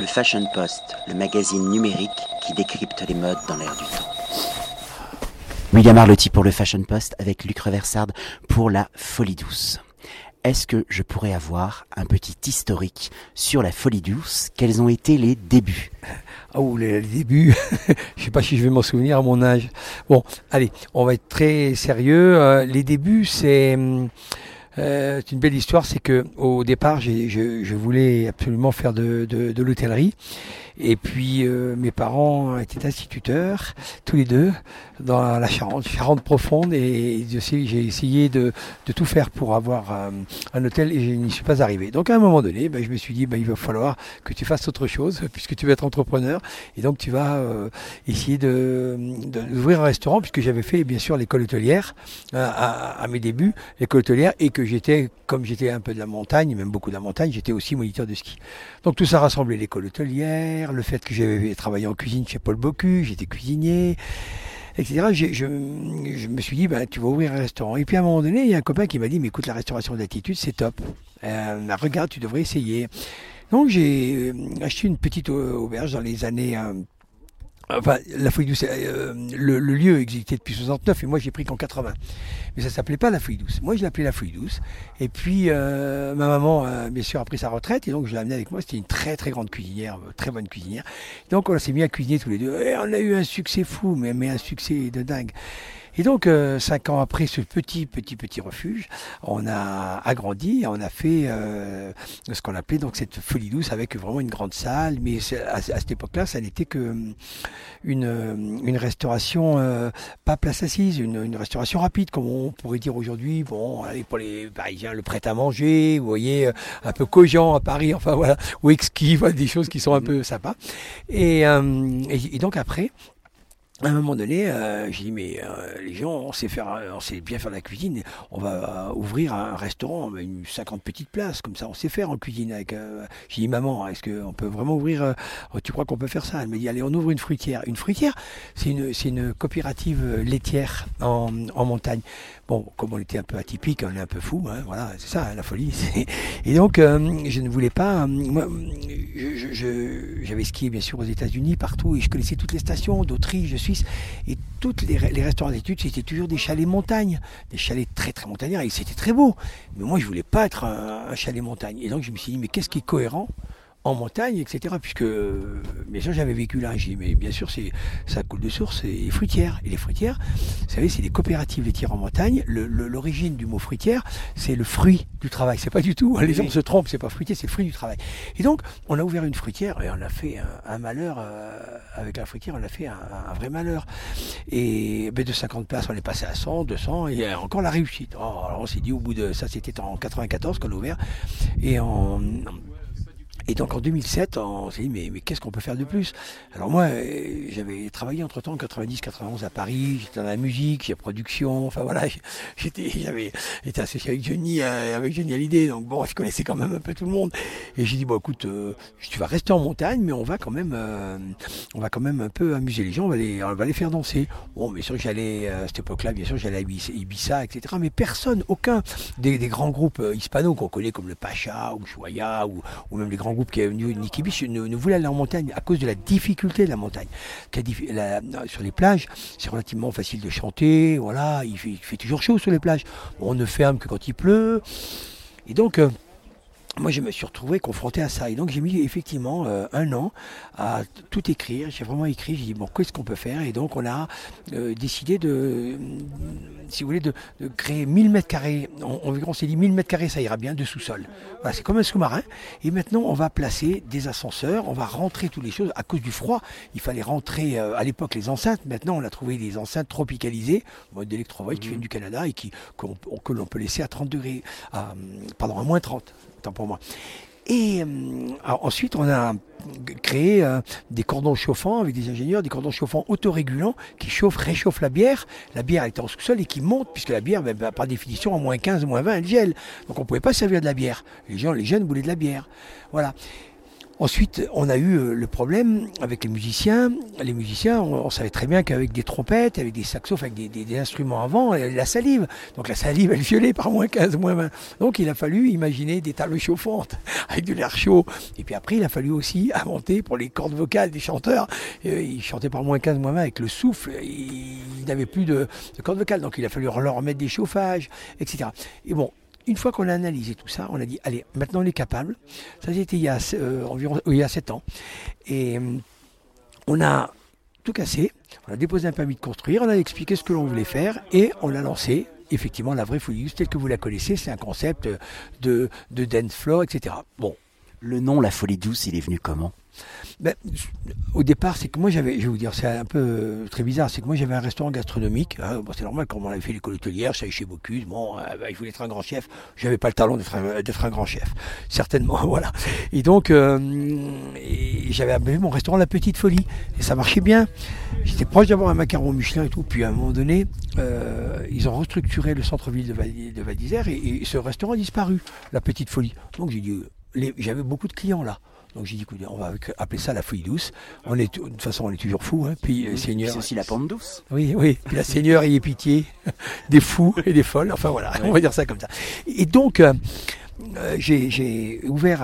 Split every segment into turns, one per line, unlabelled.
Le Fashion Post, le magazine numérique qui décrypte les modes dans l'air du temps. William Arlotti pour le Fashion Post avec Luc Reversard pour la Folie Douce. Est-ce que je pourrais avoir un petit historique sur la Folie Douce? Quels ont été les débuts?
Oh, les, débuts, je sais pas si je vais m'en souvenir à mon âge. Bon, allez, on va être très sérieux. Euh, les débuts, c'est... Hum, euh, c'est une belle histoire, c'est que au départ, je, je, voulais absolument faire de, de, de l'hôtellerie. Et puis euh, mes parents étaient instituteurs, tous les deux, dans la Charente, Charente profonde. Et j'ai essayé de, de, tout faire pour avoir euh, un hôtel et je n'y suis pas arrivé. Donc à un moment donné, ben, je me suis dit, ben, il va falloir que tu fasses autre chose puisque tu vas être entrepreneur. Et donc tu vas essayer d'ouvrir un restaurant puisque j'avais fait bien sûr l'école hôtelière à, à, mes débuts, l'école hôtelière, et que j'étais, comme j'étais un peu de la montagne, même beaucoup de la montagne, j'étais aussi moniteur de ski. Donc tout ça rassemblait l'école hôtelière, le fait que j'avais travaillé en cuisine chez Paul Bocuse, j'étais cuisinier, etc. Je, me suis dit, bah, tu vas ouvrir un restaurant. Et puis à un moment donné, il y a un copain qui m'a dit, mais écoute, la restauration d'attitude, c'est top. Euh, regarde, tu devrais essayer. Donc j'ai euh, acheté une petite auberge dans les années euh, Enfin, la feuille douce, euh, le, lieu existait depuis 69 et moi j'ai pris qu'en 80. Mais ça s'appelait pas la feuille douce. Moi je l'appelais la feuille douce. Et puis euh, ma maman, euh, bien sûr, a pris sa retraite et donc je l'ai amenée avec moi. C'était une très très grande cuisinière, très bonne cuisinière. Donc on s'est mis à cuisiner tous les deux. Et on a eu un succès fou, mais un succès de dingue. Et donc, euh, cinq ans après ce petit, petit, petit refuge, on a agrandi, on a fait euh, ce qu'on appelait donc cette folie douce avec vraiment une grande salle. Mais à, cette époque-là, ça n'était que euh, une, une restauration, pas place assise, une, restauration rapide, comme on pourrait dire aujourd'hui. Bon, pour les Parisiens, le prêt à manger, vous voyez, un peu cogent à Paris, enfin voilà, ou exquis, des choses qui sont un peu sympas. et donc après, à un moment donné, euh, j'ai dit mais euh, les gens, on sait faire, on sait bien faire la cuisine. On va ouvrir un restaurant, une 50 petites places, comme ça, on sait faire en cuisine. Euh, j'ai dit maman, est-ce qu'on peut vraiment ouvrir Tu crois qu'on peut faire ça? Elle m'a dit allez, on ouvre une fruitière. Une fruitière, c'est une, c'est une coopérative laitière en, en montagne. Bon, comme on était un peu atypique, on est un peu fou, hein, voilà, c'est ça, la folie. Et donc, je ne voulais pas. moi, j'avais skié bien sûr aux États-Unis, partout, et je connaissais toutes les stations d'Autriche, de Et toutes les, restaurants d'études, c'était toujours des chalets montagne, des chalets très très montagnards, et c'était très beau. Mais moi, je voulais pas être un chalet montagne. Et donc, je me suis dit, mais qu'est-ce qui est cohérent en montagne, etc. Puisque, bien sûr, j'avais vécu là. J'ai mais bien sûr, c'est ça coule de source, c'est les fruitières. Et les fruitières, vous savez, c'est des coopératives laitières en montagne. L'origine du mot fruitière, c'est le fruit du travail. C'est pas du tout, les gens se trompent, c'est pas fruitier, c'est le fruit du travail. Et donc, on a ouvert une fruitière et on a fait un, malheur, euh, avec la fruitière, on a fait un, vrai malheur. Et ben, de 50 places, on est passé à 100, 200, et encore la réussite. Oh, alors on s'est dit, au bout de ça, c'était en 94 qu'on a ouvert. Et en et donc en 2007, on s'est dit, mais, qu'est-ce qu'on peut faire de plus? Alors moi, euh, j'avais travaillé entre-temps en 90-91 à Paris, j'étais dans la musique, la production, enfin voilà, j'étais, j'avais été associé avec Johnny, euh, avec Johnny Hallyday, donc bon, je connaissais quand même un peu tout le monde. Et j'ai dit, bon écoute, euh, tu vas rester en montagne, mais on va quand même, on va quand même un peu amuser les gens, on va les, faire danser. Bon, bien sûr j'allais, à cette époque-là, bien sûr j'allais à Ibiza, etc. Mais personne, aucun des, grands groupes hispanos qu'on connaît comme le Pacha ou Chouaya ou, ou même les grands groupes qui est venu, Nikibish, ne, ne, voulait aller en montagne à cause de la difficulté de la montagne. sur les plages, c'est relativement facile de chanter, voilà, il fait, toujours chaud sur les plages. On ne ferme que quand il pleut. Et donc, euh, moi, je me suis retrouvé confronté à ça. Et donc, j'ai mis effectivement euh, un an à tout écrire. J'ai vraiment écrit. J'ai dit, bon, qu'est-ce qu'on peut faire? Et donc, on a euh, décidé de, si vous voulez, de, créer 1000 mètres carrés. On, s'est dit 1000 mètres carrés, ça ira bien, de sous-sol. Voilà, c'est comme un sous-marin. Et maintenant, on va placer des ascenseurs. On va rentrer toutes les choses. À cause du froid, il fallait rentrer euh, à l'époque les enceintes. Maintenant, on a trouvé des enceintes tropicalisées, mode d'électrovolt qui mmh. viennent du Canada et qui, que l'on peut laisser à 30 degrés, à, pardon, à moins 30 pour moi. Et euh, ensuite, on a créé euh, des cordons chauffants avec des ingénieurs, des cordons chauffants autorégulants qui chauffent, réchauffent la bière. La bière est en sous-sol et qui monte, puisque la bière, ben, ben, par définition, en moins 15, moins 20, elle gèle. Donc on ne pouvait pas servir de la bière. Les gens, les jeunes voulaient de la bière. Voilà. Ensuite, on a eu euh, le problème avec les musiciens. Les musiciens, on, savait très bien qu'avec des trompettes, avec des saxos, avec des, instruments avant, la salive. Donc la salive, elle violait par moins 15, moins 20. Donc il a fallu imaginer des tables chauffantes avec de l'air chaud. Et puis après, il a fallu aussi inventer pour les cordes vocales des chanteurs. Euh, ils chantaient par moins 15, moins 20 avec le souffle. Ils n'avaient plus de, de cordes vocales. Donc il a fallu leur remettre des chauffages, etc. Et bon, une fois qu'on a analysé tout ça, on a dit, allez, maintenant on est capable. Ça, c'était il y a euh, il y a 7 ans. Et euh, on a tout cassé, on a déposé un permis de construire, on a expliqué ce que l'on voulait faire et on a lancé effectivement la vraie folie telle que vous la connaissez. C'est un concept de, de dance etc. Bon.
Le nom La Folie Douce, il est venu comment?
Ben, au départ, c'est que moi j'avais, je vais vous dire, c'est un peu euh, très bizarre, c'est que moi j'avais un restaurant gastronomique. Hein, c'est normal, quand on avait fait l'école hôtelière, ça chez Bocuse, bon, euh, ben, il voulait être un grand chef. J'avais pas le talent d'être un, grand chef, certainement, voilà. Et donc, euh, j'avais mon restaurant La Petite Folie, et ça marchait bien. J'étais proche d'avoir un macaron Michelin et tout. Puis à un moment donné, ils ont restructuré le centre-ville de Val, d'Isère et, et, ce restaurant a disparu, La Petite Folie. Donc j'ai dit, j'avais beaucoup de clients là. Donc j'ai dit, on va appeler ça la fouille douce. On est, de toute façon, on est toujours fou. Hein. Puis
euh, Seigneur. C'est aussi la pente douce.
Oui, oui. Puis la Seigneur ait pitié des fous et des folles. Enfin voilà, on va dire ça comme ça. Et donc, euh, euh, j'ai ouvert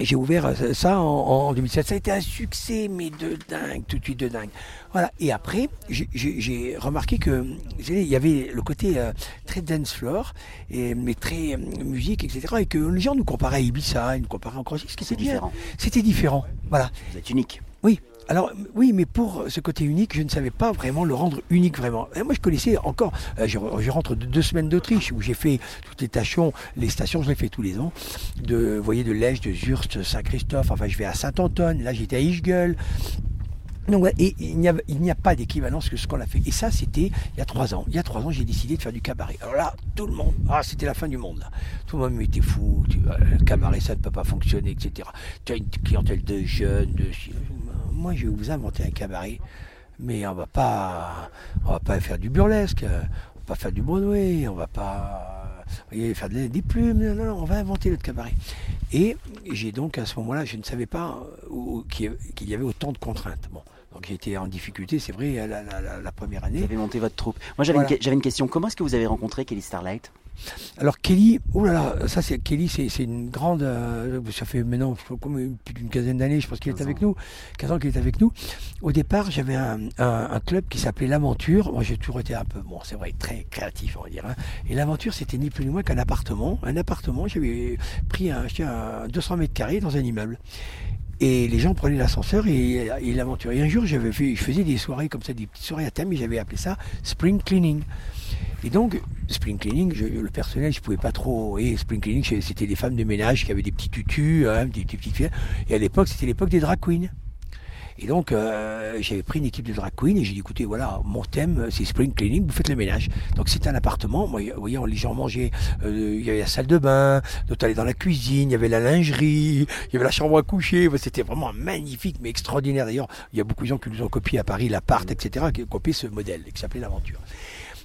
j'ai ouvert ça en, 2007. Ça a été un succès, mais de dingue, tout de suite de dingue. Voilà. Et après, j'ai remarqué que il y avait le côté euh, très dance floor, et, mais très euh, musique, etc. Et que les gens nous comparaient à Ibiza, ils nous comparaient encore. Ce qui était différent. C'était différent. Voilà.
Vous êtes unique.
Oui. Alors oui, mais pour ce côté unique, je ne savais pas vraiment le rendre unique vraiment. moi, je connaissais encore. Euh, je, rentre de deux semaines d'Autriche où j'ai fait toutes les stations. Les stations, je les fais tous les ans. De, vous voyez, de Lège, de Zurst, Saint-Christophe. Enfin, je vais à Saint-Anton. Là, j'étais à Ischgl. Et il n'y a, pas d'équivalence que ce qu'on a fait. Et ça, c'était il y a trois ans. Il y a trois ans, j'ai décidé de faire du cabaret. Alors là, tout le monde, ah, c'était la fin du monde. Là. Tout le monde m'était fou. Le cabaret, ça ne peut pas fonctionner, etc. Tu as une clientèle de jeunes, moi je vais vous inventer un cabaret, mais on va pas, on va pas faire du burlesque, on va pas faire du Broadway, on va pas faire des plumes, non, non, on va inventer notre cabaret. Et j'ai donc à ce moment-là, je ne savais pas euh, qu'il y avait autant de contraintes. Bon. Donc j'ai été en difficulté, c'est vrai, la, première année.
Vous avez monté votre troupe. Moi j'avais une, une, question. Comment est-ce que vous avez rencontré Kelly Starlight?
Alors Kelly, oh là là, ça c'est Kelly, c'est une grande, euh, ça fait maintenant plus d'une quinzaine d'années, je pense qu'il est avec nous, 15 ans qu'il est avec nous. Au départ, j'avais un, club qui s'appelait l'Aventure. Moi, j'ai toujours été un peu, bon, c'est vrai, très créatif, on va dire. Hein. Et l'Aventure, c'était ni plus ni moins qu'un appartement. Un appartement, j'avais pris un, un 200 mètres carrés dans un immeuble. Et les gens prenaient l'ascenseur et, et l'aventure. Et un jour, j'avais fait, je faisais des soirées comme ça, des petites soirées à thème, et j'avais appelé ça Spring Cleaning. Et donc, spring cleaning, le personnel, je pouvais pas trop. Et spring cleaning, c'était des femmes de ménage qui avaient des petits tutus, hein, des, petites filles. Et à l'époque, c'était l'époque des drag queens. Et donc, euh, j'avais pris une équipe de drag queens et j'ai dit, écoutez, voilà, mon thème, c'est spring cleaning, vous faites le ménage. Donc, c'était un appartement. Vous voyez, les gens mangeaient, euh, il y avait la salle de bain, d'autres allaient dans la cuisine, il y avait la lingerie, il y avait la chambre à coucher. C'était vraiment magnifique, mais extraordinaire. D'ailleurs, il y a beaucoup de gens qui nous ont copié à Paris l'appart, etc., qui ont copié ce modèle, qui s'appelait l'aventure.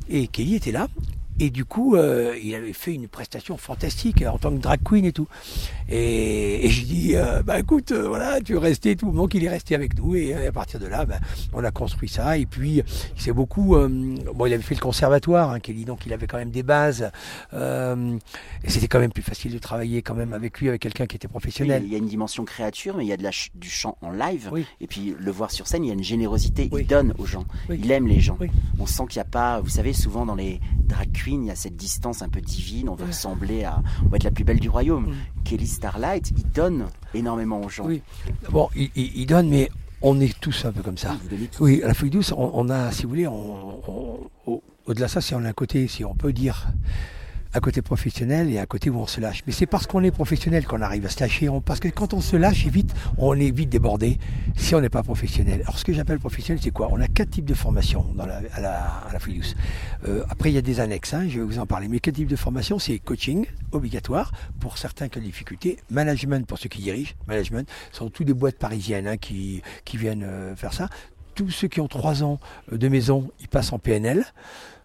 Et Kelly était là. Et du coup, euh, il avait fait une prestation fantastique en tant que drag queen et tout. Et, et je dis, euh, bah écoute, euh, voilà, tu es resté tout. Donc il est resté avec nous et à partir de là, bah, on a construit ça. Et puis il s'est beaucoup, bon, il avait fait le conservatoire, hein, Kelly, donc il avait quand même des bases. et c'était quand même plus facile de travailler quand même avec lui, avec quelqu'un qui était professionnel.
il y a une dimension créature, mais il y a de la du chant en live. Et puis le voir sur scène, il y a une générosité. Il donne aux gens. Il aime les gens. On sent qu'il n'y a pas, vous savez, souvent dans les drag il y a cette distance un peu divine, on veut ressembler à, on va être la plus belle du royaume. Kelly Starlight, il donne énormément aux gens.
Oui, bon, il, donne, mais on est tous un peu comme ça. Oui, à la feuille douce, on, a, si vous voulez, au-delà de ça, si on a un côté, si on peut dire, à côté professionnel et à côté où on se lâche. Mais c'est parce qu'on est professionnel qu'on arrive à se lâcher. parce que quand on se lâche vite, on est vite débordé si on n'est pas professionnel. Alors ce que j'appelle professionnel, c'est quoi? On a quatre types de formation dans la, à la, à euh, après, il y a des annexes, hein, je vais vous en parler. Mais quatre types de formation, c'est coaching obligatoire pour certains qui ont des difficultés, management pour ceux qui dirigent, management, ce sont tous des boîtes parisiennes hein, qui, qui viennent euh, faire ça tous ceux qui ont trois ans de maison, ils passent en PNL.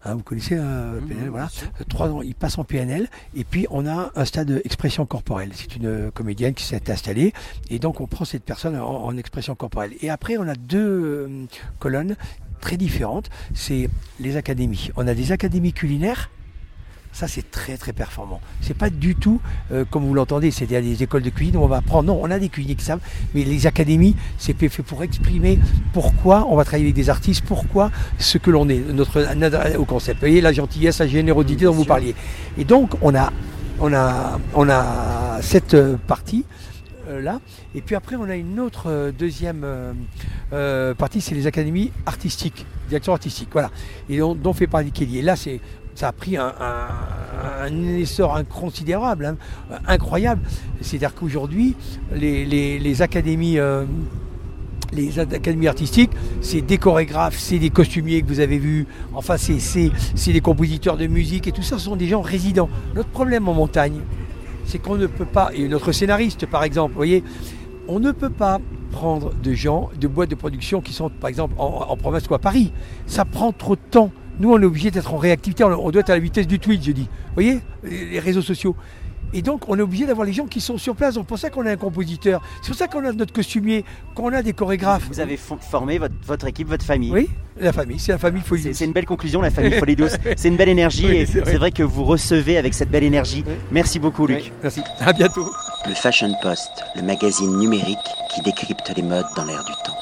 Hein, vous connaissez euh,
Mhm,
PNL, voilà. Euh, Trois ans, ils passent en PNL. Et puis, on a un stade d'expression corporelle. C'est une euh, comédienne qui s'est installée. Et donc, on prend cette personne en, en expression corporelle. Et après, on a deux euh, colonnes très différentes. C'est les académies. On a des académies culinaires. Ça, c'est très très performant. C'est pas du tout euh, comme vous l'entendez, c'est-à-dire des écoles de cuisine où on va apprendre. Non, on a des cuisiniers qui savent, mais les académies, c'est fait pour exprimer pourquoi on va travailler avec des artistes, pourquoi ce que l'on est, notre, notre- au concept. Vous voyez, la gentillesse, la générosité dont vous parliez. Et donc, on a, on a, on a cette euh, partie euh, là. Et puis après, on a une autre euh, deuxième euh, partie, c'est les académies artistiques, direction artistique. Voilà. Et dont, dont fait partie Kelly. Et là, c'est ça a pris un, essor inconsidérable, hein, incroyable. C'est-à-dire qu'aujourd'hui, les, académies, euh, les académies artistiques, c'est des chorégraphes, c'est des costumiers que vous avez vus, enfin, c'est, des compositeurs de musique et tout ça, ce sont des gens résidents. Notre problème en montagne, c'est qu'on ne peut pas, et notre scénariste par exemple, vous voyez, on ne peut pas prendre de gens, de boîtes de production qui sont par exemple en province ou à Paris. Ça prend trop de temps. Nous, on est obligé d'être en réactivité, on doit être à la vitesse du tweet, je dis. Vous voyez, les réseaux sociaux. Et donc, on est obligé d'avoir les gens qui sont sur place. Donc, c'est pour ça qu'on a un compositeur. C'est pour ça qu'on a notre costumier, qu'on a des chorégraphes.
Vous avez fo- formé votre, votre équipe, votre famille.
Oui, la famille, c'est la famille Folie.
C'est c'est une belle conclusion, la famille Folie Douce. C'est une belle énergie
Oui,
et c'est vrai. que vous recevez avec cette belle énergie.
Oui.
Merci beaucoup, Luc.
Oui, merci. À bientôt.
Le Fashion Post, le magazine numérique qui décrypte les modes dans l'air du temps.